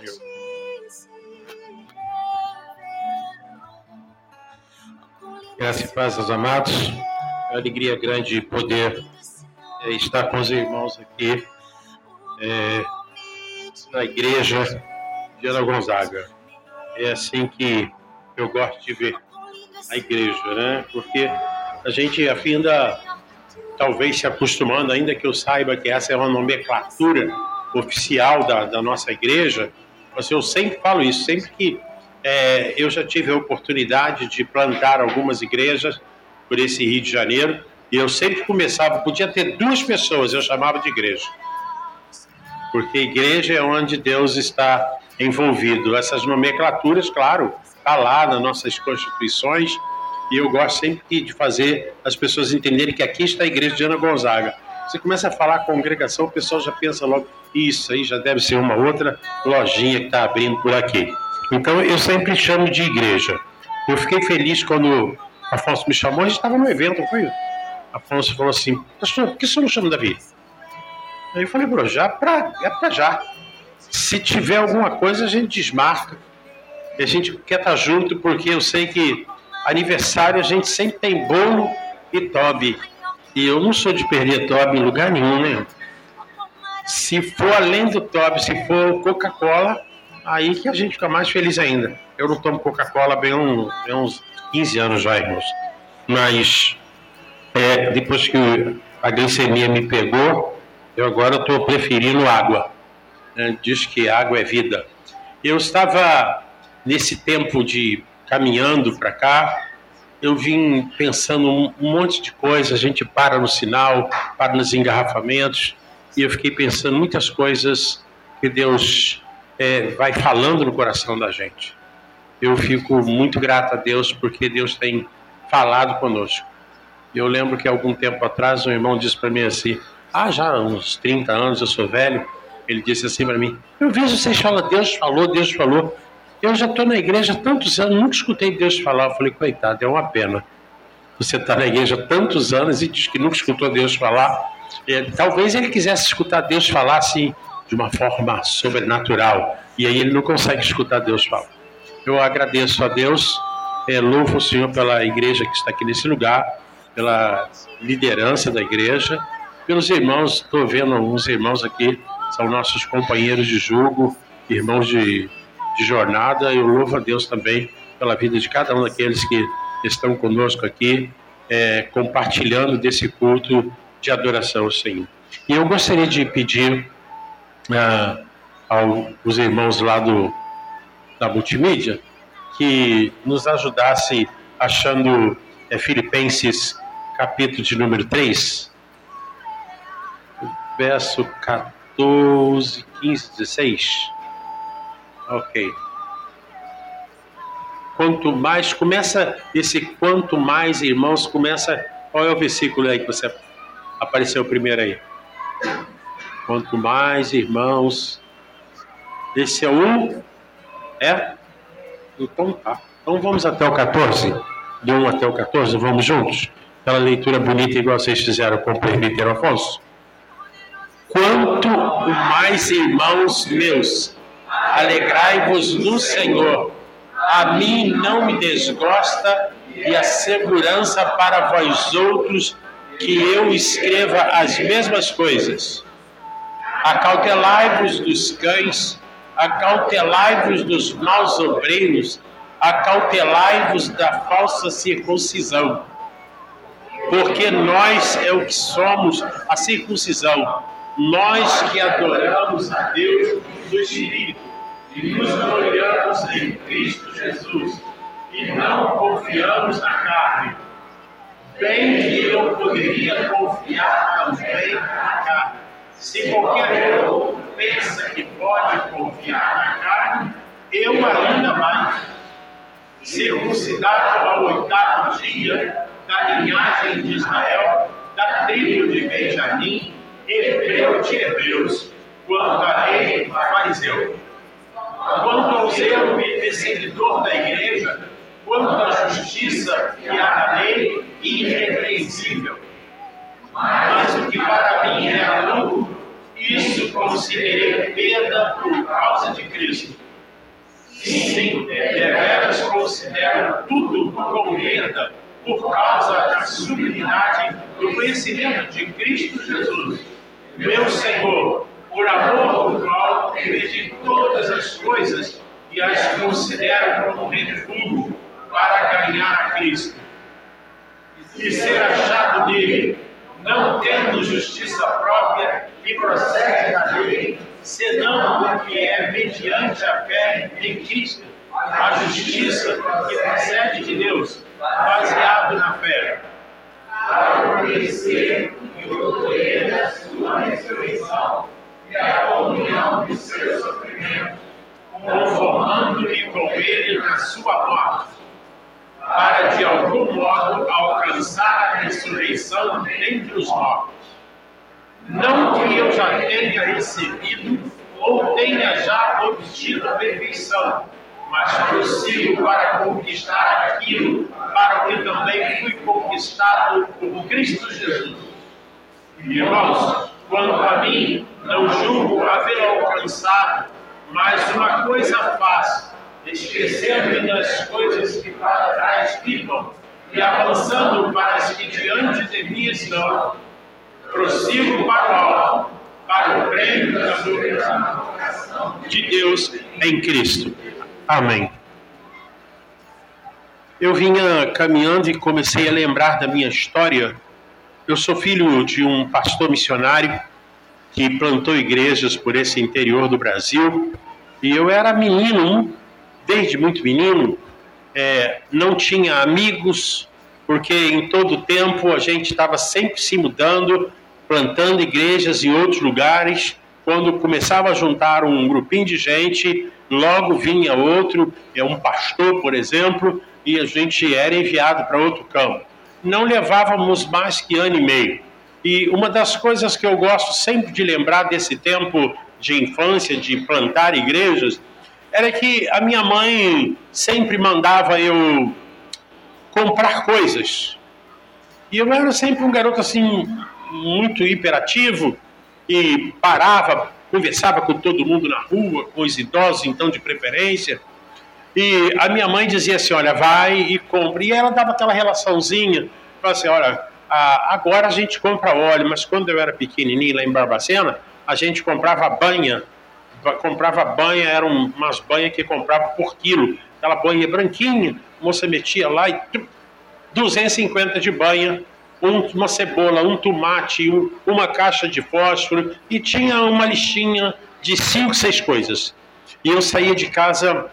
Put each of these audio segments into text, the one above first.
meu. Graças e paz aos amados. É alegria grande poder é, estar com os irmãos aqui é, na igreja de Ana Gonzaga. É assim que eu gosto de ver a igreja, né? Porque a gente ainda talvez se acostumando, ainda que eu saiba que essa é uma nomenclatura oficial da, da nossa igreja, mas eu sempre falo isso, sempre que é, eu já tive a oportunidade de plantar algumas igrejas por esse Rio de Janeiro, e eu sempre começava, podia ter duas pessoas, eu chamava de igreja. Porque igreja é onde Deus está envolvido. Essas nomenclaturas, claro, está lá nas nossas constituições, e eu gosto sempre de fazer as pessoas entenderem que aqui está a igreja de Ana Gonzaga. Você começa a falar congregação, o pessoal já pensa logo, isso aí já deve ser uma outra lojinha que está abrindo por aqui. Então eu sempre chamo de igreja. Eu fiquei feliz quando Afonso me chamou, a gente estava no evento, foi? Afonso falou assim, pastor, por que você não chama Davi? Aí eu falei, bro, já é pra já. Se tiver alguma coisa, a gente desmarca. E a gente quer estar tá junto, porque eu sei que aniversário a gente sempre tem bolo e tobe. E eu não sou de perder tobe em lugar nenhum, né? Se for além do tobe, se for Coca-Cola, aí que a gente fica mais feliz ainda. Eu não tomo Coca-Cola bem, um, bem uns 15 anos já, irmãos. Mas é, depois que a glicemia me pegou, eu agora estou preferindo água. É, diz que água é vida. Eu estava nesse tempo de caminhando para cá, eu vim pensando um monte de coisas. A gente para no sinal, para nos engarrafamentos, e eu fiquei pensando muitas coisas que Deus é, vai falando no coração da gente. Eu fico muito grato a Deus porque Deus tem falado conosco. Eu lembro que algum tempo atrás um irmão disse para mim assim: Ah, já uns 30 anos, eu sou velho. Ele disse assim para mim: Eu vejo vocês falam, Deus falou, Deus falou. Eu já estou na igreja há tantos anos, nunca escutei Deus falar. Eu falei: Coitado, é uma pena. Você está na igreja há tantos anos e diz que nunca escutou Deus falar. É, talvez ele quisesse escutar Deus falar assim, de uma forma sobrenatural. E aí ele não consegue escutar Deus falar. Eu agradeço a Deus, é, louvo o Senhor pela igreja que está aqui nesse lugar, pela liderança da igreja, pelos irmãos, estou vendo alguns irmãos aqui, são nossos companheiros de julgo, irmãos de, de jornada. Eu louvo a Deus também pela vida de cada um daqueles que estão conosco aqui, é, compartilhando desse culto de adoração ao Senhor. E eu gostaria de pedir uh, aos irmãos lá do, da multimídia que nos ajudasse achando é, Filipenses capítulo de número 3, verso 14, 15, 16. Ok. Quanto mais, começa esse quanto mais, irmãos, começa. Qual é o versículo aí que você apareceu primeiro aí? Quanto mais irmãos. Esse é o. É? Então tá. Então vamos até o 14. De 1 até o 14, vamos juntos? Aquela leitura bonita igual vocês fizeram com o presbítero Afonso. Quanto mais irmãos meus, alegrai-vos no Senhor. A mim não me desgosta e a segurança para vós outros que eu escreva as mesmas coisas. Acautelai-vos dos cães, acautelai-vos dos maus obreiros, acautelai-vos da falsa circuncisão. Porque nós é o que somos a circuncisão, nós que adoramos a Deus do Espírito e nos gloriamos em Cristo Jesus e não confiamos na carne. Bem que eu poderia confiar também na carne se qualquer outro pensa que pode confiar na carne, eu ainda mais. Circuncidado ao oitavo dia da linhagem de Israel, da tribo de Benjamim, hebreu de hebreus, quanto a lei fariseu. Quanto ao zelo perseguidor da igreja, quanto à justiça e à lei, irrepreensível mas o que para mim era lucro, Isso considerei perda por causa de Cristo. Sim, deveras considero tudo como perda por causa da sublimidade do conhecimento de Cristo Jesus, meu Senhor, por amor do qual perdi todas as coisas e as considero como refúgio para ganhar a Cristo. E ser achado nele, não tendo justiça própria que procede da lei, senão o que é mediante a fé em Cristo, a justiça que procede de Deus, baseado na fé. Para conhecer e poder da sua ressurreição e a comunhão de seus sofrimentos, conformando-me com ele na sua morte, para de algum modo alcançar a ressurreição dentre os mortos. Não que eu já tenha recebido ou tenha já obtido a perfeição, mas prossigo para conquistar aquilo para o que também fui conquistado por Cristo Jesus. Irmãos, mim, não julgo haver alcançado, mas uma coisa faço, esquecendo das coisas que para trás ficam e avançando para as que diante de mim estão, prossigo para o alto, para o prêmio da glorificação de Deus em Cristo. Amém. Eu vinha caminhando e comecei a lembrar da minha história. Eu sou filho de um pastor missionário que plantou igrejas por esse interior do Brasil. E eu era menino, desde muito menino, é, não tinha amigos, porque em todo tempo a gente estava sempre se mudando, plantando igrejas em outros lugares. Quando começava a juntar um grupinho de gente, logo vinha outro, é um pastor, por exemplo, e a gente era enviado para outro campo. Não levávamos mais que ano e meio. E uma das coisas que eu gosto sempre de lembrar desse tempo de infância, de plantar igrejas, era que a minha mãe sempre mandava eu comprar coisas. E eu era sempre um garoto assim, muito hiperativo, e parava, conversava com todo mundo na rua, com os idosos então de preferência. E a minha mãe dizia assim: Olha, vai e compra. E ela dava aquela relaçãozinha, falava assim: Olha, agora a gente compra óleo, mas quando eu era pequenininho lá em Barbacena, a gente comprava banha. Comprava banha, eram umas banhas que comprava por quilo. Aquela banha branquinha, a moça metia lá e 250 de banha um, uma cebola, um tomate, um, uma caixa de fósforo e tinha uma listinha de cinco, seis coisas. E eu saía de casa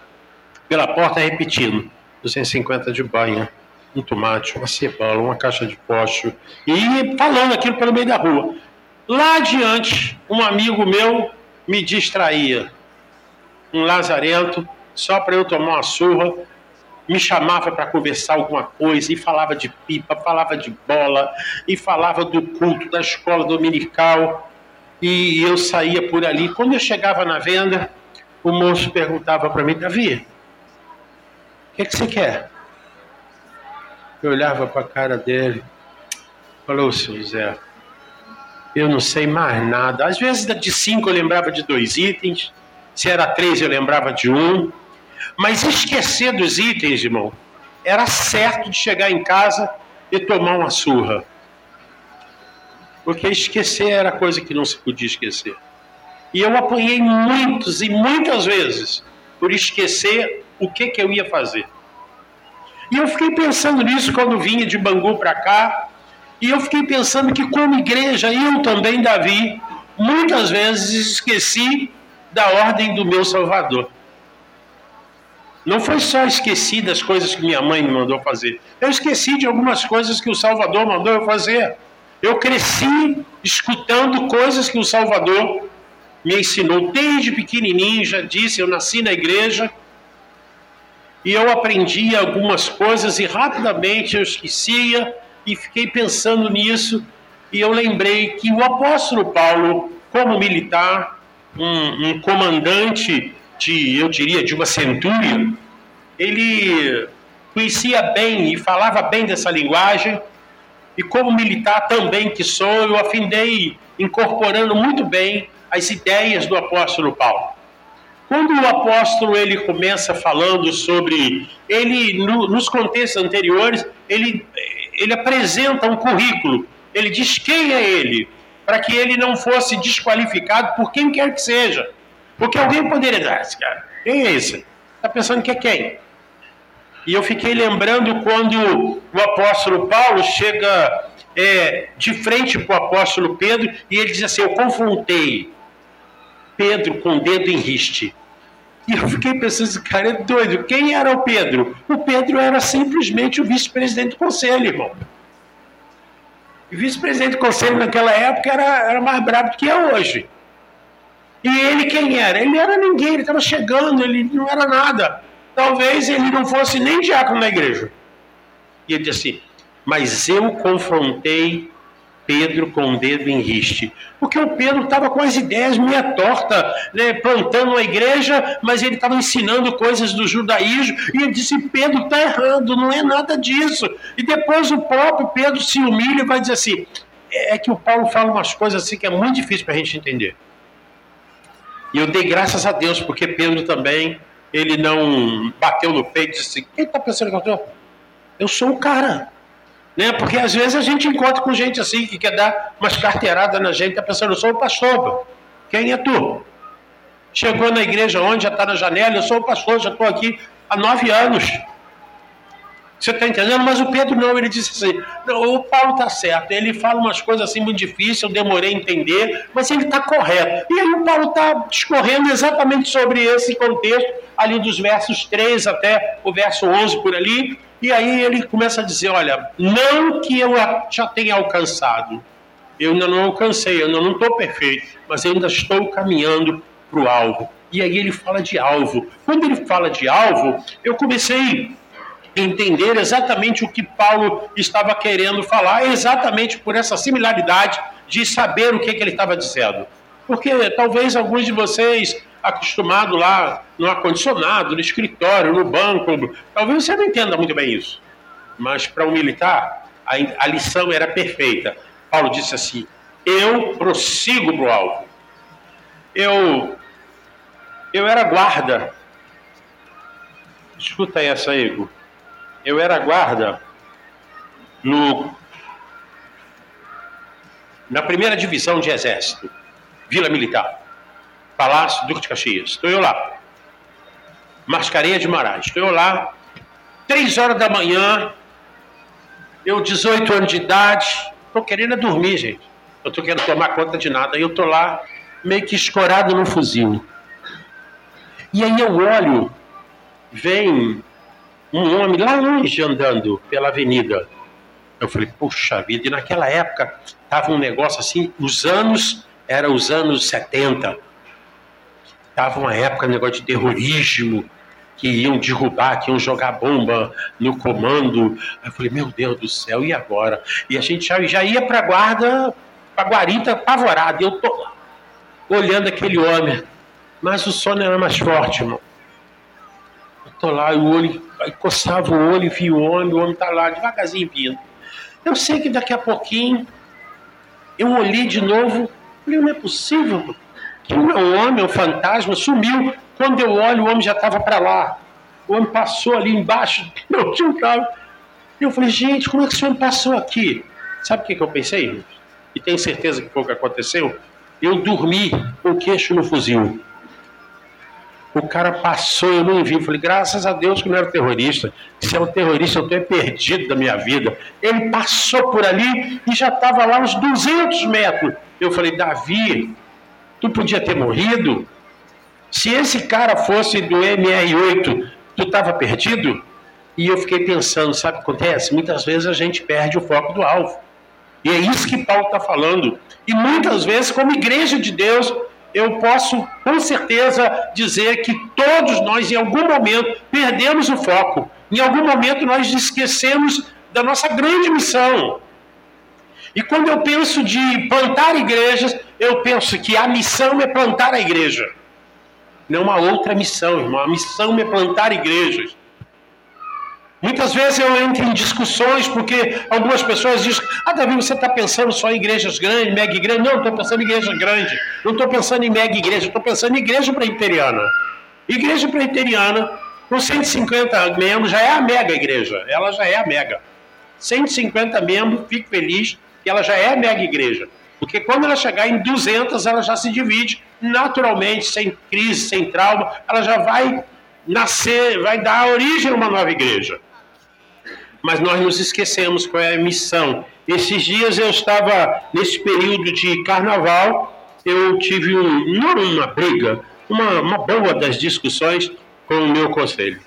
pela porta repetindo: 250 de banha, um tomate, uma cebola, uma caixa de fósforo e falando aquilo pelo meio da rua. Lá adiante, um amigo meu me distraía, um lazarento, só para eu tomar uma surra me chamava para conversar alguma coisa e falava de pipa, falava de bola e falava do culto da escola dominical e eu saía por ali. Quando eu chegava na venda, o moço perguntava para mim, Davi, o que, é que você quer? Eu olhava para a cara dele, falou, seu Zé, eu não sei mais nada. Às vezes de cinco eu lembrava de dois itens, se era três eu lembrava de um. Mas esquecer dos itens, irmão, era certo de chegar em casa e tomar uma surra. Porque esquecer era coisa que não se podia esquecer. E eu apanhei muitos e muitas vezes por esquecer o que, que eu ia fazer. E eu fiquei pensando nisso quando vinha de Bangu para cá. E eu fiquei pensando que, como igreja, eu também, Davi, muitas vezes esqueci da ordem do meu Salvador. Não foi só esqueci das coisas que minha mãe me mandou fazer. Eu esqueci de algumas coisas que o Salvador mandou eu fazer. Eu cresci escutando coisas que o Salvador me ensinou desde pequenininho, já disse, eu nasci na igreja e eu aprendi algumas coisas e rapidamente eu esquecia e fiquei pensando nisso e eu lembrei que o apóstolo Paulo, como militar, um, um comandante de, eu diria, de uma centúria, ele conhecia bem e falava bem dessa linguagem, e como militar também que sou, eu afindei incorporando muito bem as ideias do apóstolo Paulo. Quando o apóstolo ele começa falando sobre ele no, nos contextos anteriores, ele ele apresenta um currículo, ele diz quem é ele, para que ele não fosse desqualificado por quem quer que seja. Porque alguém poderia dizer, ah, esse cara, quem é esse? Está pensando que é quem? E eu fiquei lembrando quando o apóstolo Paulo chega é, de frente para o apóstolo Pedro e ele diz assim: Eu confrontei Pedro com o dedo em riste. E eu fiquei pensando, esse cara é doido. Quem era o Pedro? O Pedro era simplesmente o vice-presidente do conselho, irmão. O vice-presidente do conselho naquela época era, era mais brabo do que é hoje. E ele quem era? Ele era ninguém, ele estava chegando, ele não era nada. Talvez ele não fosse nem diácono na igreja. E ele disse assim: Mas eu confrontei Pedro com o dedo em riste. Porque o Pedro estava com as ideias meia torta, né, plantando a igreja, mas ele estava ensinando coisas do judaísmo, e ele disse: Pedro está errando, não é nada disso. E depois o próprio Pedro se humilha e vai dizer assim: é que o Paulo fala umas coisas assim que é muito difícil para a gente entender. E eu dei graças a Deus, porque Pedro também, ele não bateu no peito e disse: Quem está pensando que eu estou? Eu sou o cara. Né? Porque às vezes a gente encontra com gente assim que quer dar umas carteiradas na gente, está pensando, eu sou o pastor. Quem é tu? Chegou na igreja onde? Já está na janela, eu sou o pastor, já estou aqui há nove anos. Você está entendendo? Mas o Pedro não, ele disse assim: o Paulo está certo, ele fala umas coisas assim muito difíceis, eu demorei a entender, mas ele está correto. E aí o Paulo está discorrendo exatamente sobre esse contexto, ali dos versos 3 até o verso 11 por ali, e aí ele começa a dizer: olha, não que eu já tenha alcançado, eu ainda não alcancei, eu ainda não estou perfeito, mas ainda estou caminhando para o alvo. E aí ele fala de alvo. Quando ele fala de alvo, eu comecei entender exatamente o que Paulo estava querendo falar, exatamente por essa similaridade de saber o que, que ele estava dizendo. Porque talvez alguns de vocês acostumado lá no ar-condicionado, no escritório, no banco. Talvez você não entenda muito bem isso. Mas para um militar, a, a lição era perfeita. Paulo disse assim: Eu prossigo para o alvo. Eu, eu era guarda. Escuta essa, Ego. Eu era guarda no, na primeira divisão de exército, Vila Militar. Palácio Duque de Caxias. Estou eu lá. Mascarenha de Marais. Estou eu lá. Três horas da manhã. Eu, 18 anos de idade. Estou querendo dormir, gente. Eu estou querendo tomar conta de nada. E eu estou lá, meio que escorado no fuzil. E aí eu olho, vem um homem lá longe andando pela avenida. Eu falei, puxa vida, e naquela época tava um negócio assim, os anos, era os anos 70. Estava uma época, negócio de terrorismo, que iam derrubar, que iam jogar bomba no comando. Aí eu falei, meu Deus do céu, e agora? E a gente já, já ia para a guarda, para a guarita, apavorado. Eu tô olhando aquele homem. Mas o sono era mais forte, irmão. Tô lá, o olho, coçava o olho, via o homem, o homem tá lá, devagarzinho vindo. Eu sei que daqui a pouquinho, eu olhei de novo, falei, não é possível, que o homem, o fantasma, sumiu. Quando eu olho, o homem já estava para lá. O homem passou ali embaixo, meu tio estava. Eu falei, gente, como é que esse homem passou aqui? Sabe o que, que eu pensei? E tenho certeza que foi o que aconteceu. Eu dormi com o queixo no fuzil. O cara passou, eu não vi. falei, graças a Deus que não era terrorista. Se é um terrorista, eu estou perdido da minha vida. Ele passou por ali e já estava lá uns 200 metros. Eu falei, Davi, tu podia ter morrido. Se esse cara fosse do MR8, tu estava perdido? E eu fiquei pensando, sabe o que acontece? Muitas vezes a gente perde o foco do alvo. E é isso que Paulo está falando. E muitas vezes, como igreja de Deus, eu posso com certeza dizer que todos nós, em algum momento, perdemos o foco. Em algum momento, nós esquecemos da nossa grande missão. E quando eu penso de plantar igrejas, eu penso que a missão é plantar a igreja. Não uma outra missão, irmão. A missão é plantar igrejas. Muitas vezes eu entro em discussões porque algumas pessoas dizem: Ah, Davi, você está pensando só em igrejas grandes, mega igreja? Não, estou pensando em igreja grande. Não estou pensando em mega igreja, estou pensando em igreja presbiteriana. Igreja presbiteriana, com 150 membros, já é a mega igreja. Ela já é a mega. 150 membros, fico feliz que ela já é a mega igreja. Porque quando ela chegar em 200, ela já se divide naturalmente, sem crise, sem trauma, ela já vai nascer, vai dar origem a uma nova igreja. Mas nós nos esquecemos qual é a missão. Esses dias eu estava, nesse período de carnaval, eu tive um, não uma briga, uma, uma boa das discussões com o meu conselho.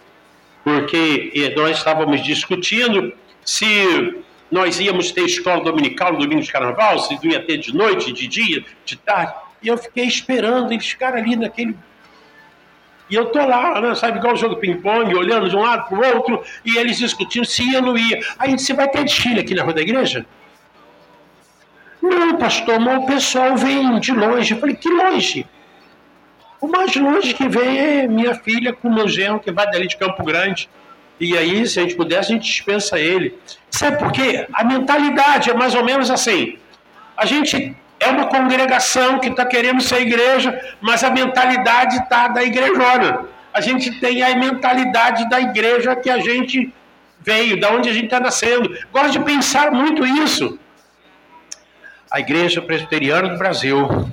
Porque nós estávamos discutindo se nós íamos ter escola dominical no domingo de carnaval, se ia ter de noite, de dia, de tarde. E eu fiquei esperando eles ficarem ali naquele. E eu tô lá, né, sabe, igual o jogo ping-pong, olhando de um lado para o outro, e eles discutindo se ia ou não ia. Aí você vai ter desfile aqui na rua da igreja? Não, pastor, mas o pessoal vem de longe. Eu falei, que longe? O mais longe que vem é minha filha com meu genro, que vai dali de Campo Grande. E aí, se a gente pudesse, a gente dispensa ele. Sabe por quê? A mentalidade é mais ou menos assim. A gente é uma congregação que está querendo ser igreja, mas a mentalidade está da igrejona. A gente tem a mentalidade da igreja que a gente veio, da onde a gente está nascendo. Gosto de pensar muito isso. A igreja presbiteriana do Brasil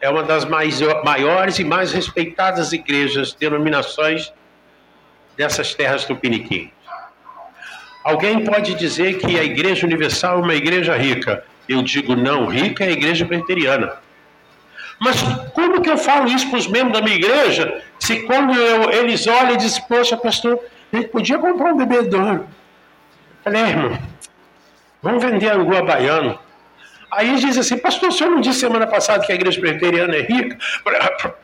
é uma das mais, maiores e mais respeitadas igrejas, denominações dessas terras tupiniquim. Alguém pode dizer que a Igreja Universal é uma igreja rica. Eu digo não, rica é a igreja presbiteriana. Mas como que eu falo isso para os membros da minha igreja, se quando eu, eles olham e dizem, poxa, pastor, a gente podia comprar um bebedouro. Falei, é, irmão, vamos vender angu baiano. Aí diz assim, pastor, o senhor não disse semana passada que a igreja presbiteriana é rica?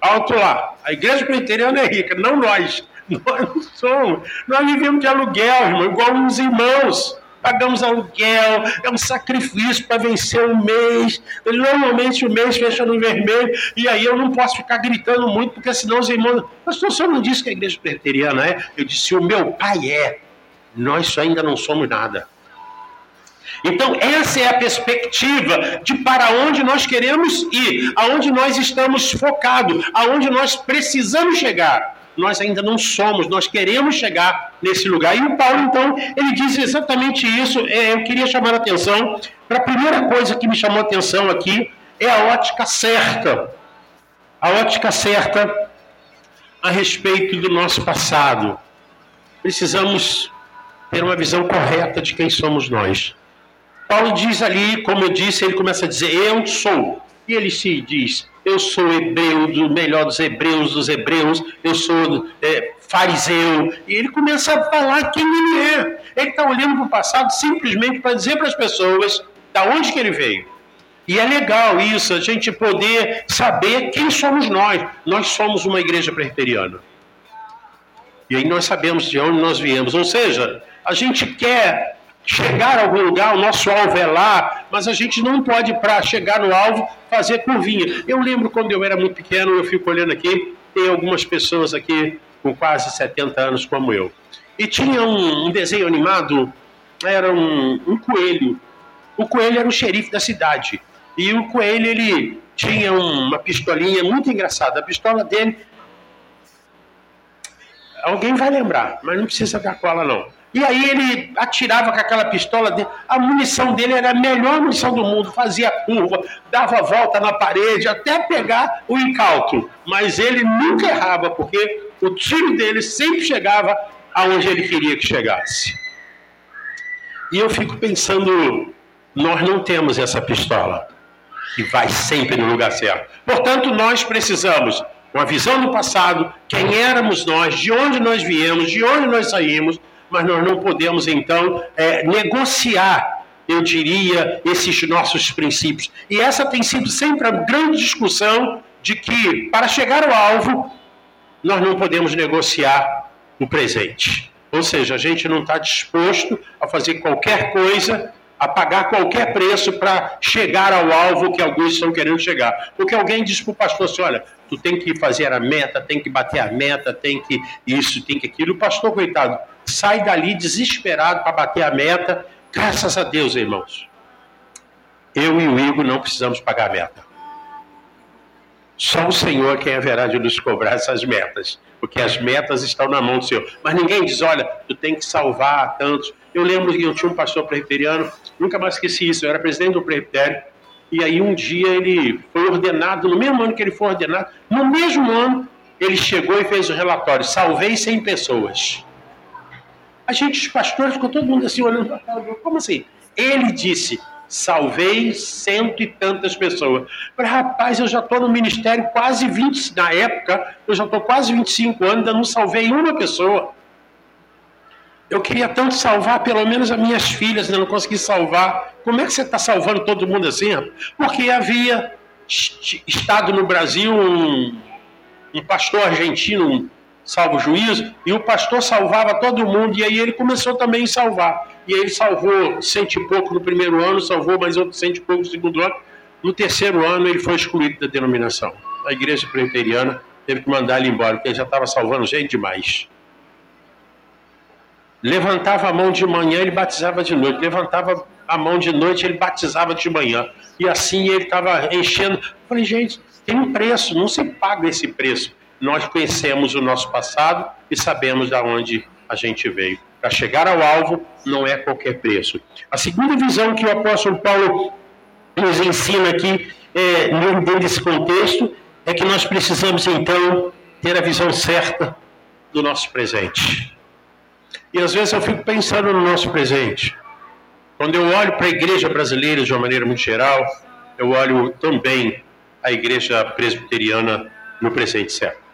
Alto lá, a igreja presbiteriana é rica, não nós. Nós não somos. Nós vivemos de aluguel, irmão, igual uns irmãos. Pagamos aluguel, é um sacrifício para vencer o mês. Normalmente o mês fecha no vermelho, e aí eu não posso ficar gritando muito, porque senão os irmãos. Mas o senhor não disse que a igreja presbiteriana é? Eu disse, o meu pai é. Nós ainda não somos nada. Então, essa é a perspectiva de para onde nós queremos ir, aonde nós estamos focados, aonde nós precisamos chegar nós ainda não somos, nós queremos chegar nesse lugar. E o Paulo, então, ele diz exatamente isso. É, eu queria chamar a atenção para a primeira coisa que me chamou a atenção aqui é a ótica certa. A ótica certa a respeito do nosso passado. Precisamos ter uma visão correta de quem somos nós. Paulo diz ali, como eu disse, ele começa a dizer: Eu sou. E ele se diz: eu sou hebreu, do melhor dos hebreus dos hebreus, eu sou é, fariseu. E ele começa a falar quem ele é. Ele está olhando para o passado simplesmente para dizer para as pessoas da onde que ele veio. E é legal isso, a gente poder saber quem somos nós. Nós somos uma igreja presbiteriana. E aí nós sabemos de onde nós viemos. Ou seja, a gente quer chegar a algum lugar, o nosso alvo é lá, mas a gente não pode, para chegar no alvo, fazer curvinha. Eu lembro quando eu era muito pequeno, eu fico olhando aqui, tem algumas pessoas aqui com quase 70 anos como eu. E tinha um, um desenho animado, era um, um coelho. O coelho era o xerife da cidade. E o coelho, ele tinha uma pistolinha muito engraçada. A pistola dele. Alguém vai lembrar, mas não precisa dar cola, não. E aí ele atirava com aquela pistola dele. A munição dele era a melhor munição do mundo. Fazia curva, dava volta na parede, até pegar o incauto. Mas ele nunca errava, porque o tiro dele sempre chegava aonde ele queria que chegasse. E eu fico pensando, nós não temos essa pistola que vai sempre no lugar certo. Portanto, nós precisamos uma visão do passado, quem éramos nós, de onde nós viemos, de onde nós saímos, mas nós não podemos, então, é, negociar, eu diria, esses nossos princípios. E essa tem sido sempre a grande discussão de que, para chegar ao alvo, nós não podemos negociar o presente. Ou seja, a gente não está disposto a fazer qualquer coisa, a pagar qualquer preço para chegar ao alvo que alguns estão querendo chegar. Porque alguém diz para o pastor assim: olha, tu tem que fazer a meta, tem que bater a meta, tem que isso, tem que aquilo. O pastor, coitado, sai dali desesperado para bater a meta. Graças a Deus, irmãos. Eu e o Igor não precisamos pagar a meta. Só o Senhor quem haverá de nos cobrar essas metas, porque as metas estão na mão do Senhor. Mas ninguém diz, olha, tu tem que salvar tantos. Eu lembro que eu tinha um pastor presbiteriano, nunca mais esqueci isso, eu era presidente do presbitério, e aí um dia ele foi ordenado, no mesmo ano que ele foi ordenado, no mesmo ano, ele chegou e fez o relatório, salvei 100 pessoas. A gente, os pastores, ficou todo mundo assim olhando para cá, como assim? Ele disse, salvei cento e tantas pessoas. Falei, rapaz, eu já estou no ministério quase 20, na época, eu já estou quase 25 anos, ainda não salvei uma pessoa. Eu queria tanto salvar pelo menos as minhas filhas, ainda não consegui salvar. Como é que você está salvando todo mundo assim? Porque havia estado no Brasil um, um pastor argentino, um salvo juízo, e o pastor salvava todo mundo, e aí ele começou também a salvar. E ele salvou cento e pouco no primeiro ano, salvou mais outros cento e pouco no segundo ano. No terceiro ano ele foi excluído da denominação. A igreja presbiteriana teve que mandar ele embora, porque ele já estava salvando gente demais. Levantava a mão de manhã, ele batizava de noite. Levantava a mão de noite, ele batizava de manhã. E assim ele estava enchendo. falei, gente, tem um preço, não se paga esse preço nós conhecemos o nosso passado e sabemos de onde a gente veio. Para chegar ao alvo não é qualquer preço. A segunda visão que o apóstolo Paulo nos ensina aqui, é, dentro desse contexto, é que nós precisamos então ter a visão certa do nosso presente. E às vezes eu fico pensando no nosso presente. Quando eu olho para a igreja brasileira de uma maneira muito geral, eu olho também a igreja presbiteriana no presente século.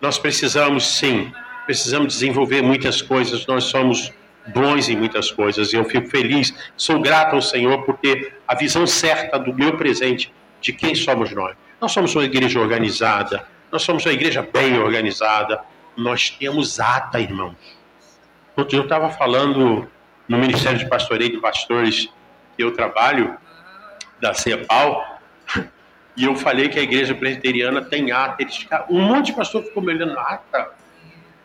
Nós precisamos, sim, precisamos desenvolver muitas coisas, nós somos bons em muitas coisas. e Eu fico feliz, sou grato ao Senhor por ter a visão certa do meu presente, de quem somos nós. Nós somos uma igreja organizada, nós somos uma igreja bem organizada, nós temos ata, irmão. Outro dia eu estava falando no Ministério de Pastoreio de Pastores que eu trabalho, da CEPAL, e eu falei que a igreja presbiteriana tem ata. Eles ficaram, um monte de pastor ficou me olhando, ata?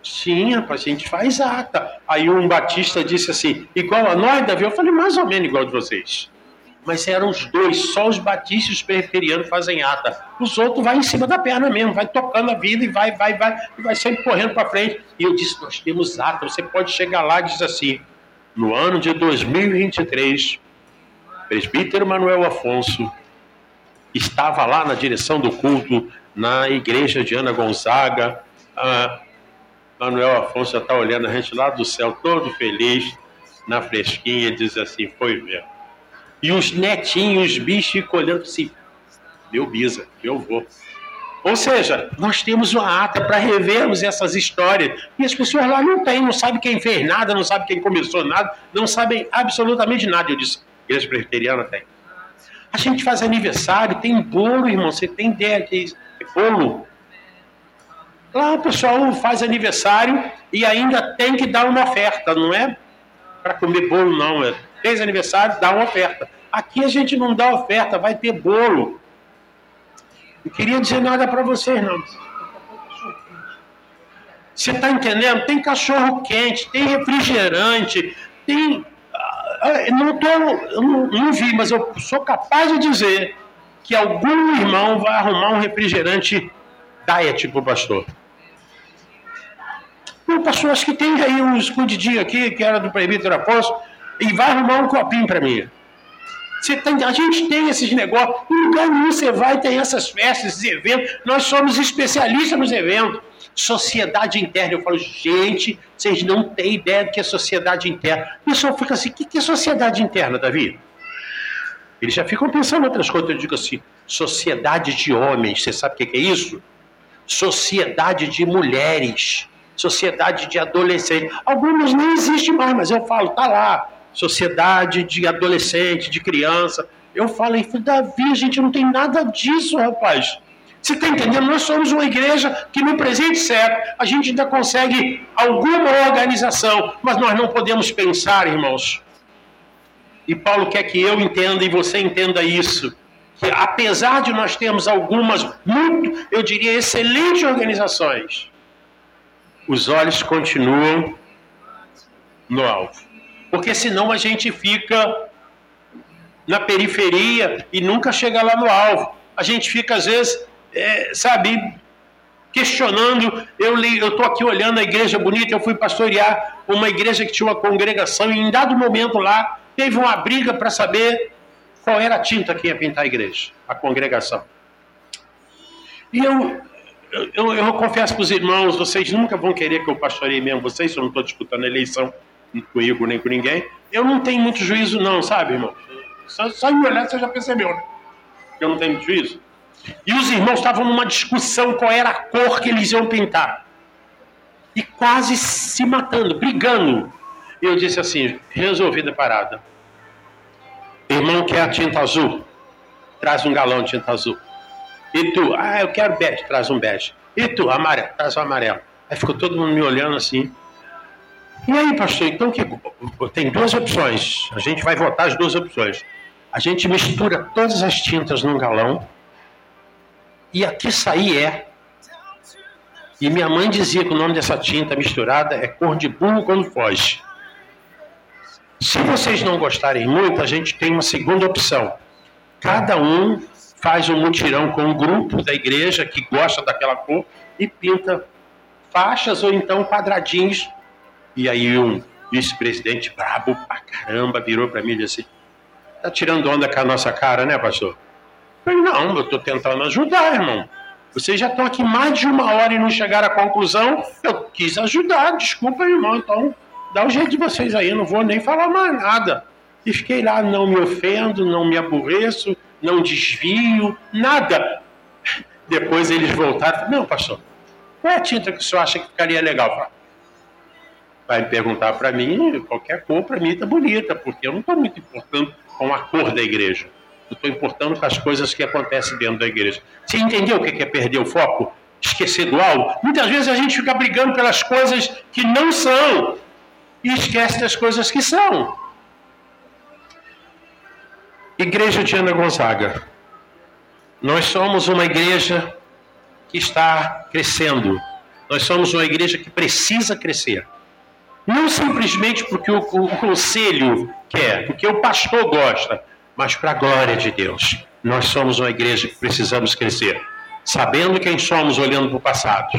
Sim, rapaz, a gente faz ata. Aí um batista disse assim, igual a nós, Davi? Eu falei, mais ou menos igual de vocês. Mas eram os dois, só os batistas e os presbiterianos fazem ata. Os outros vai em cima da perna mesmo, vai tocando a vida e vai, vai, vai, e vai sempre correndo para frente. E eu disse, nós temos ata. Você pode chegar lá e dizer assim, no ano de 2023, presbítero Manuel Afonso estava lá na direção do culto, na igreja de Ana Gonzaga. Ah, Manuel Afonso está olhando a gente lá do céu, todo feliz, na fresquinha, diz assim: Foi mesmo. E os netinhos, os bichos ficam olhando assim: Meu bisa, meu vô. Ou seja, nós temos uma ata para revermos essas histórias. E as pessoas lá não têm, não sabem quem fez nada, não sabem quem começou nada, não sabem absolutamente nada. Eu disse: Igreja Presbiteriana tem. A gente faz aniversário, tem bolo, irmão. Você tem ideia que é bolo? Lá o pessoal faz aniversário e ainda tem que dar uma oferta, não é para comer bolo, não. É, fez aniversário, dá uma oferta. Aqui a gente não dá oferta, vai ter bolo. Não queria dizer nada para vocês, não. Você está entendendo? Tem cachorro quente, tem refrigerante, tem não, tô, não, não vi, mas eu sou capaz de dizer que algum irmão vai arrumar um refrigerante diet para o pastor. O pastor, acho que tem aí um escondidinho aqui, que era do presbítero apóstolo, e vai arrumar um copinho para mim. Você tem, a gente tem esses negócios, em lugar nenhum você vai, tem essas festas, esses eventos, nós somos especialistas nos eventos. Sociedade interna. Eu falo, gente, vocês não têm ideia do que é sociedade interna. O pessoal fica assim, o que é sociedade interna, Davi? Eles já ficam pensando outras coisas. Eu digo assim, sociedade de homens. Você sabe o que é isso? Sociedade de mulheres. Sociedade de adolescentes. Algumas nem existem mais, mas eu falo, tá lá. Sociedade de adolescente, de criança. Eu falo, Davi, a gente não tem nada disso, rapaz. Você está entendendo? Nós somos uma igreja que no presente século a gente ainda consegue alguma organização, mas nós não podemos pensar, irmãos. E Paulo quer que eu entenda e você entenda isso. Que apesar de nós termos algumas, muito, eu diria, excelentes organizações, os olhos continuam no alvo. Porque senão a gente fica na periferia e nunca chega lá no alvo. A gente fica, às vezes, é, sabe, questionando. Eu estou aqui olhando a igreja bonita, eu fui pastorear uma igreja que tinha uma congregação e em dado momento lá teve uma briga para saber qual era a tinta que ia pintar a igreja, a congregação. E eu, eu, eu, eu confesso para os irmãos, vocês nunca vão querer que eu pastoreie mesmo vocês, eu não estou disputando eleição comigo nem com ninguém. Eu não tenho muito juízo não, sabe, irmão? Só, só me olhar você já percebeu, né? Eu não tenho muito juízo. E os irmãos estavam numa discussão qual era a cor que eles iam pintar. E quase se matando, brigando. E eu disse assim, resolvida a parada. Irmão quer a tinta azul? Traz um galão de tinta azul. E tu? Ah, eu quero bege, traz um bege. E tu? Amarelo, traz um amarelo. Aí ficou todo mundo me olhando assim. E aí, pastor, então que tem duas opções. A gente vai votar as duas opções. A gente mistura todas as tintas num galão e aqui sair é. E minha mãe dizia que o nome dessa tinta misturada é cor de burro quando foge. Se vocês não gostarem muito, a gente tem uma segunda opção. Cada um faz um mutirão com um grupo da igreja que gosta daquela cor e pinta faixas ou então quadradinhos. E aí um vice-presidente brabo pra caramba virou para mim e disse: Tá tirando onda com a nossa cara, né, pastor? Falei, não, eu estou tentando ajudar, irmão. Vocês já estão aqui mais de uma hora e não chegaram à conclusão. Eu quis ajudar, desculpa, irmão. Então, dá o jeito de vocês aí, eu não vou nem falar mais nada. E fiquei lá, não me ofendo, não me aborreço, não desvio, nada. Depois eles voltaram, não, pastor, qual é a tinta que o senhor acha que ficaria legal? Vai me perguntar para mim, qualquer cor para mim está bonita, porque eu não estou muito importando com a cor da igreja. Eu estou importando com as coisas que acontecem dentro da igreja. Você entendeu o que é perder o foco? Esquecer do alvo? Muitas vezes a gente fica brigando pelas coisas que não são e esquece das coisas que são. Igreja de Ana Gonzaga. Nós somos uma igreja que está crescendo. Nós somos uma igreja que precisa crescer. Não simplesmente porque o, o, o conselho quer, porque o pastor gosta, mas para a glória de Deus. Nós somos uma igreja que precisamos crescer, sabendo quem somos olhando para o passado,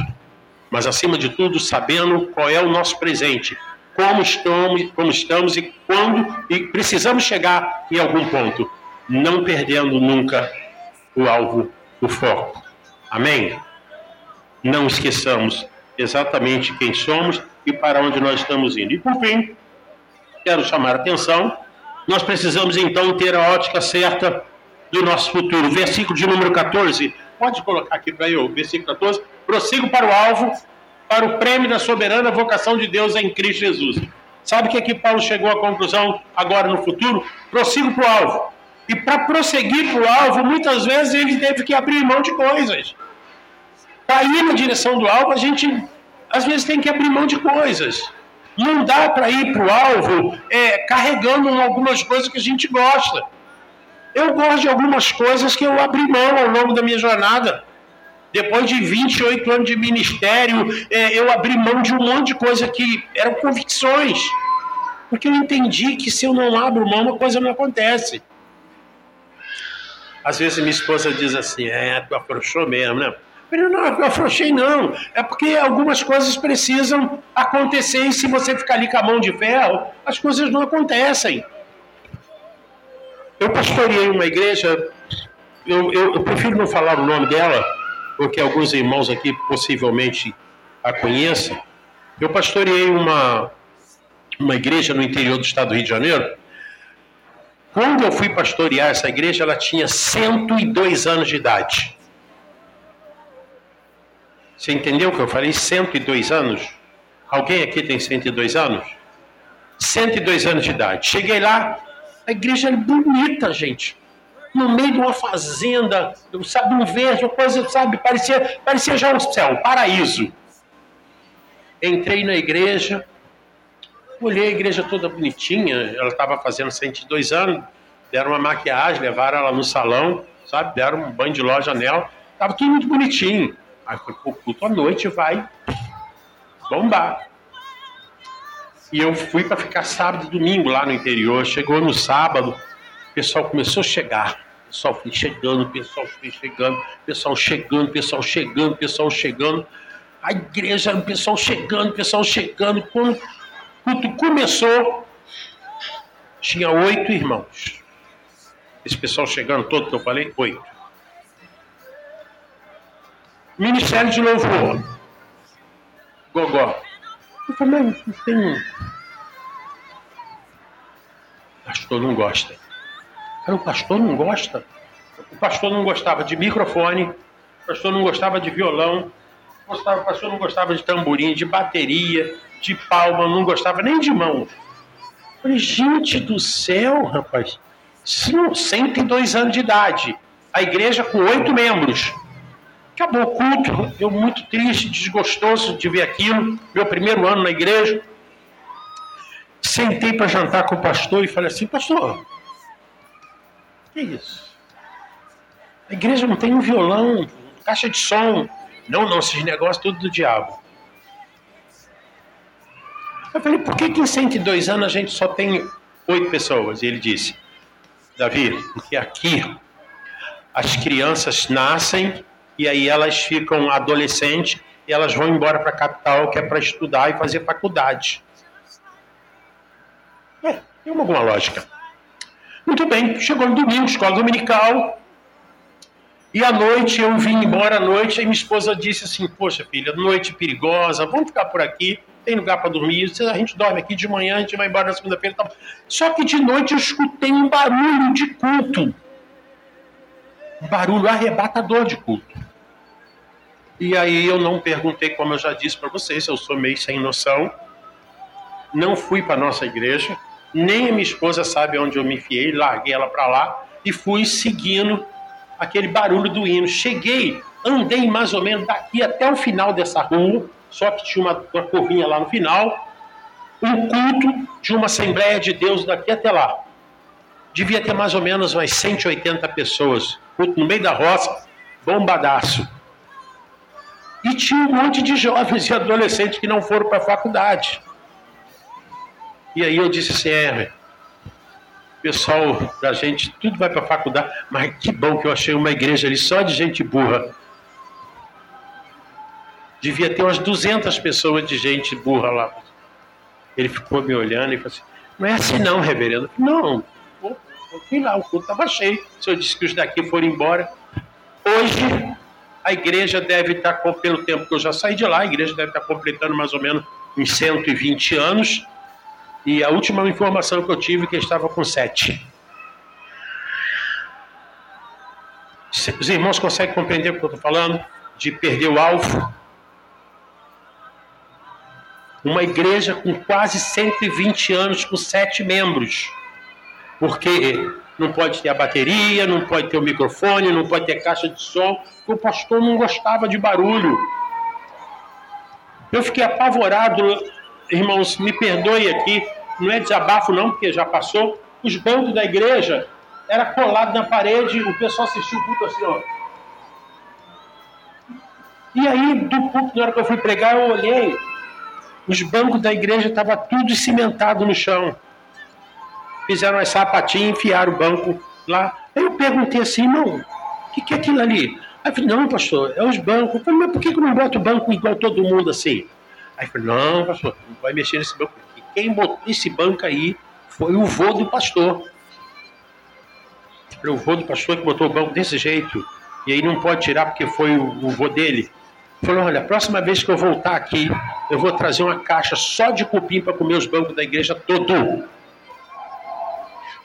mas acima de tudo sabendo qual é o nosso presente, como estamos, como estamos e quando e precisamos chegar em algum ponto, não perdendo nunca o alvo, o foco. Amém? Não esqueçamos exatamente quem somos e para onde nós estamos indo. E por fim, quero chamar a atenção nós precisamos então ter a ótica certa do nosso futuro. Versículo de número 14, pode colocar aqui para eu, versículo 14. Prossigo para o alvo, para o prêmio da soberana vocação de Deus em Cristo Jesus. Sabe que aqui Paulo chegou à conclusão agora no futuro? Prossigo para o alvo. E para prosseguir para o alvo, muitas vezes ele teve que abrir mão de coisas. Para ir na direção do alvo, a gente às vezes tem que abrir mão de coisas. Não dá para ir para o alvo é, carregando algumas coisas que a gente gosta. Eu gosto de algumas coisas que eu abri mão ao longo da minha jornada. Depois de 28 anos de ministério, é, eu abri mão de um monte de coisa que eram convicções. Porque eu entendi que se eu não abro mão, uma coisa não acontece. Às vezes minha esposa diz assim: é, tu afrouxou mesmo, né? Eu não, eu afrouxei não. É porque algumas coisas precisam acontecer e se você ficar ali com a mão de ferro, as coisas não acontecem. Eu pastoreei uma igreja, eu, eu, eu prefiro não falar o nome dela, porque alguns irmãos aqui possivelmente a conheçam. Eu pastoreei uma, uma igreja no interior do estado do Rio de Janeiro. Quando eu fui pastorear essa igreja, ela tinha 102 anos de idade. Você entendeu o que eu falei? 102 anos? Alguém aqui tem 102 anos? 102 anos de idade. Cheguei lá, a igreja era bonita, gente. No meio de uma fazenda, sabe, um verde, uma coisa, sabe, parecia, parecia já um céu, um paraíso. Entrei na igreja, olhei a igreja toda bonitinha, ela estava fazendo 102 anos, deram uma maquiagem, levaram ela no salão, sabe, deram um banho de loja nela, estava tudo muito bonitinho. Aí foi pro culto à noite vai bombar. E eu fui para ficar sábado e domingo lá no interior. Chegou no sábado, o pessoal começou a chegar. O pessoal foi chegando, pessoal foi chegando, pessoal chegando, pessoal chegando, pessoal chegando. A igreja, o pessoal chegando, pessoal chegando. Quando culto começou, tinha oito irmãos. Esse pessoal chegando todo que eu falei, oito. Ministério de Louvor. Gogó. Eu falei, não tem. O pastor não gosta. Cara, o pastor não gosta. O pastor não gostava de microfone, o pastor não gostava de violão, o pastor não gostava de tamborim, de bateria, de palma, não gostava nem de mão. Eu falei, gente do céu, rapaz, 102 anos de idade, a igreja com oito membros. Acabou o culto, eu muito triste, desgostoso de ver aquilo, meu primeiro ano na igreja. Sentei para jantar com o pastor e falei assim, pastor, que isso? A igreja não tem um violão, caixa de som. Não, não, esses negócios tudo do diabo. Eu falei, por que, que em 102 anos a gente só tem oito pessoas? E ele disse, Davi, porque aqui as crianças nascem e aí elas ficam adolescentes e elas vão embora para a capital, que é para estudar e fazer faculdade. É, tem alguma lógica. Muito bem, chegou no domingo, escola dominical, e à noite eu vim embora à noite, e minha esposa disse assim: Poxa, filha, noite perigosa, vamos ficar por aqui, tem lugar para dormir, a gente dorme aqui de manhã, a gente vai embora na segunda-feira. Tá... Só que de noite eu escutei um barulho de culto. Barulho arrebatador de culto. E aí eu não perguntei, como eu já disse para vocês, eu sou meio sem noção. Não fui para nossa igreja, nem a minha esposa sabe onde eu me enfiei, larguei ela para lá e fui seguindo aquele barulho do hino. Cheguei, andei mais ou menos daqui até o final dessa rua, só que tinha uma, uma lá no final, um culto de uma Assembleia de Deus daqui até lá. Devia ter mais ou menos umas 180 pessoas, no meio da roça, bombadaço. E tinha um monte de jovens e adolescentes que não foram para a faculdade. E aí eu disse assim, é, pessoal da gente, tudo vai para a faculdade, mas que bom que eu achei uma igreja ali só de gente burra. Devia ter umas 200 pessoas de gente burra lá. Ele ficou me olhando e falou assim, não é assim não, reverendo. Não, eu fui lá, o culto estava cheio. O senhor disse que os daqui foram embora. Hoje a igreja deve estar, pelo tempo que eu já saí de lá, a igreja deve estar completando mais ou menos uns 120 anos. E a última informação que eu tive é que estava com sete. Os irmãos conseguem compreender o que eu estou falando? De perder o alvo? Uma igreja com quase 120 anos, com sete membros. Porque não pode ter a bateria, não pode ter o microfone, não pode ter caixa de som, o pastor não gostava de barulho. Eu fiquei apavorado, irmãos, me perdoe aqui, não é desabafo não, porque já passou. Os bancos da igreja era colado na parede, o pessoal assistiu o culto assim, ó. E aí, do culto, na hora que eu fui pregar, eu olhei, os bancos da igreja estavam tudo cimentado no chão. Fizeram as sapatinhas, enfiaram o banco lá. Eu perguntei assim, irmão, o que, que é aquilo ali? Aí eu falei, não, pastor, é os bancos. Eu falei, mas por que, que não bota o banco igual todo mundo assim? Aí eu falei, não, pastor, não vai mexer nesse banco. E quem botou esse banco aí foi o vô do pastor. Falei, o vô do pastor que botou o banco desse jeito. E aí não pode tirar porque foi o, o vô dele. Falou, olha, próxima vez que eu voltar aqui, eu vou trazer uma caixa só de cupim para comer os bancos da igreja todo.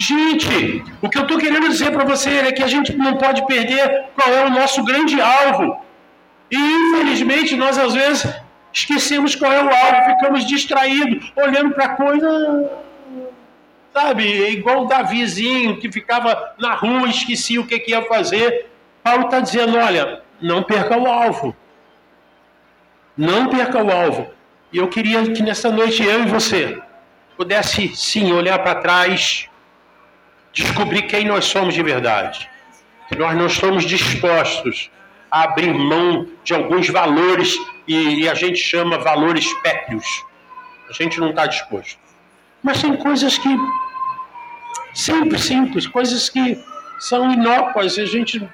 Gente, o que eu estou querendo dizer para você é que a gente não pode perder qual é o nosso grande alvo. E infelizmente nós às vezes esquecemos qual é o alvo, ficamos distraídos, olhando para coisa, sabe, igual o Davizinho que ficava na rua esquecia o que, que ia fazer. Paulo está dizendo: olha, não perca o alvo. Não perca o alvo. E eu queria que nessa noite eu e você pudesse sim olhar para trás descobrir quem nós somos de verdade. Nós não estamos dispostos a abrir mão de alguns valores e, e a gente chama valores pétreos. A gente não está disposto. Mas tem coisas que. Sempre simples, coisas que são inócuas. A gente.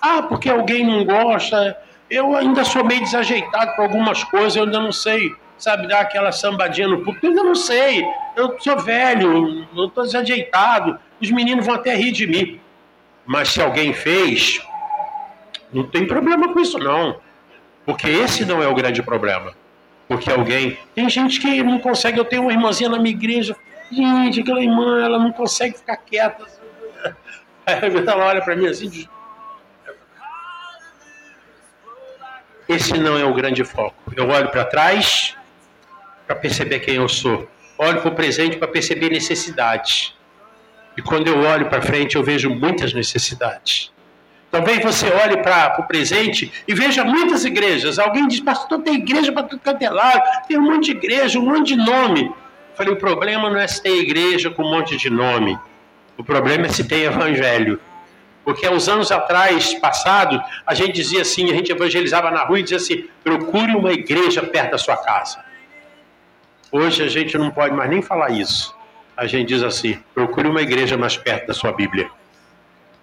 Ah, porque alguém não gosta. Eu ainda sou meio desajeitado com algumas coisas, eu ainda não sei, sabe, dar aquela sambadinha no público. Eu ainda não sei. Eu sou velho, eu estou desajeitado. Os meninos vão até rir de mim. Mas se alguém fez, não tem problema com isso, não. Porque esse não é o grande problema. Porque alguém. Tem gente que não consegue. Eu tenho uma irmãzinha na minha igreja. Gente, aquela irmã, ela não consegue ficar quieta. Aí ela olha para mim assim. Esse não é o grande foco. Eu olho para trás para perceber quem eu sou. Olho para o presente para perceber necessidades. E quando eu olho para frente, eu vejo muitas necessidades. Talvez você olhe para o presente e veja muitas igrejas. Alguém diz, pastor, tem igreja para tudo quanto é lado, tem um monte de igreja, um monte de nome. Eu falei, o problema não é se tem igreja com um monte de nome. O problema é se tem evangelho. Porque há uns anos atrás, passado, a gente dizia assim, a gente evangelizava na rua e dizia assim, procure uma igreja perto da sua casa. Hoje a gente não pode mais nem falar isso. A gente diz assim, procure uma igreja mais perto da sua Bíblia.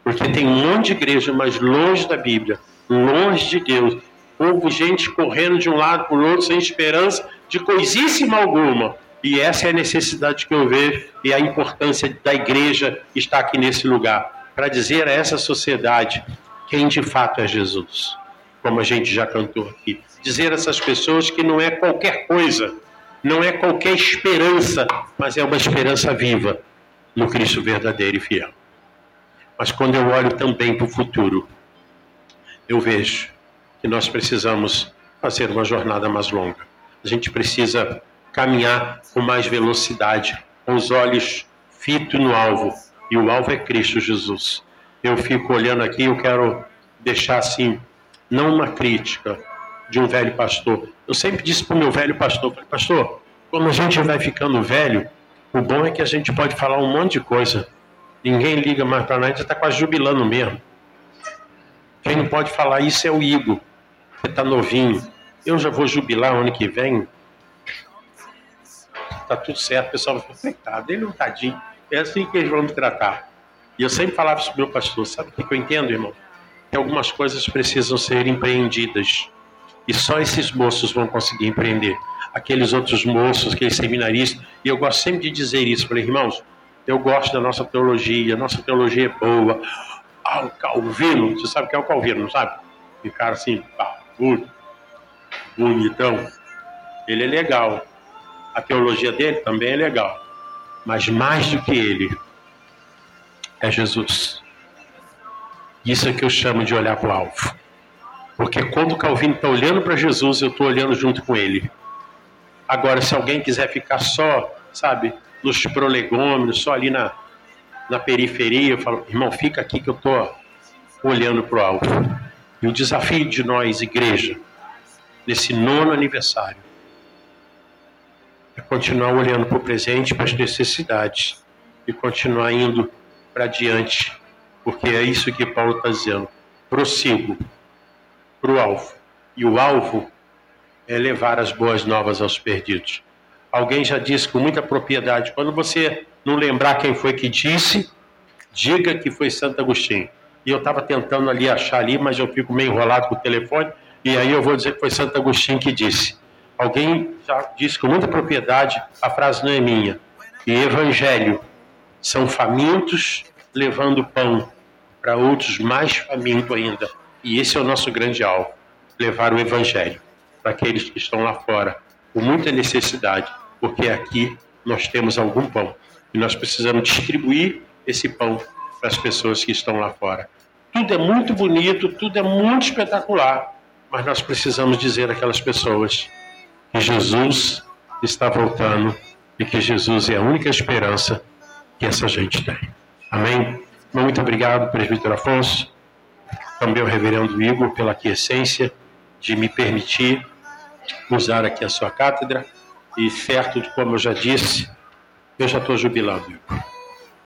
Porque tem um monte de igreja, mas longe da Bíblia, longe de Deus. Povo, gente correndo de um lado para o outro sem esperança de coisíssima alguma. E essa é a necessidade que eu vejo e a importância da igreja estar aqui nesse lugar. Para dizer a essa sociedade quem de fato é Jesus. Como a gente já cantou aqui. Dizer a essas pessoas que não é qualquer coisa, não é qualquer esperança, mas é uma esperança viva no Cristo verdadeiro e fiel. Mas quando eu olho também para o futuro, eu vejo que nós precisamos fazer uma jornada mais longa. A gente precisa caminhar com mais velocidade, com os olhos fitos no alvo. E o alvo é Cristo Jesus. Eu fico olhando aqui, eu quero deixar assim, não uma crítica de um velho pastor. Eu sempre disse para o meu velho pastor, pastor, quando a gente vai ficando velho, o bom é que a gente pode falar um monte de coisa Ninguém liga mais para já está quase jubilando mesmo. Quem não pode falar isso é o Igor. Você está novinho. Eu já vou jubilar ano que vem. Tá tudo certo, o pessoal vai falar, coitado, ele é um tadinho. É assim que eles vão me tratar. E eu sempre falava isso para o meu pastor, sabe o que eu entendo, irmão? Que algumas coisas precisam ser empreendidas. E só esses moços vão conseguir empreender. Aqueles outros moços, aqueles seminaristas. E eu gosto sempre de dizer isso. Falei, irmãos, eu gosto da nossa teologia, nossa teologia é boa. Ah, o Calvino, você sabe o que é o Calvino, não sabe? Um cara assim, barbudo, bonitão. Ele é legal. A teologia dele também é legal. Mas mais do que ele, é Jesus. Isso é que eu chamo de olhar para o alvo. Porque quando o Calvino está olhando para Jesus, eu estou olhando junto com ele. Agora, se alguém quiser ficar só, sabe, nos prolegômenos, só ali na, na periferia. Eu falo, irmão, fica aqui que eu estou olhando para o alto. E o desafio de nós, igreja, nesse nono aniversário, é continuar olhando para o presente, para as necessidades e continuar indo para diante, porque é isso que Paulo está dizendo. Prossigo para o alvo. E o alvo é levar as boas novas aos perdidos. Alguém já disse com muita propriedade: quando você não lembrar quem foi que disse, diga que foi Santo Agostinho. E eu estava tentando ali achar ali, mas eu fico meio enrolado com o telefone, e aí eu vou dizer que foi Santo Agostinho que disse. Alguém já disse com muita propriedade, a frase não é minha. E evangelho são famintos levando pão para outros mais famintos ainda. E esse é o nosso grande alvo: levar o evangelho para aqueles que estão lá fora com muita necessidade porque aqui nós temos algum pão e nós precisamos distribuir esse pão para as pessoas que estão lá fora. Tudo é muito bonito, tudo é muito espetacular, mas nós precisamos dizer àquelas pessoas que Jesus está voltando e que Jesus é a única esperança que essa gente tem. Amém? Muito obrigado, presbítero Afonso, também o reverendo Igor, pela aquiescência de me permitir usar aqui a sua cátedra. E certo como eu já disse, eu já estou jubilado.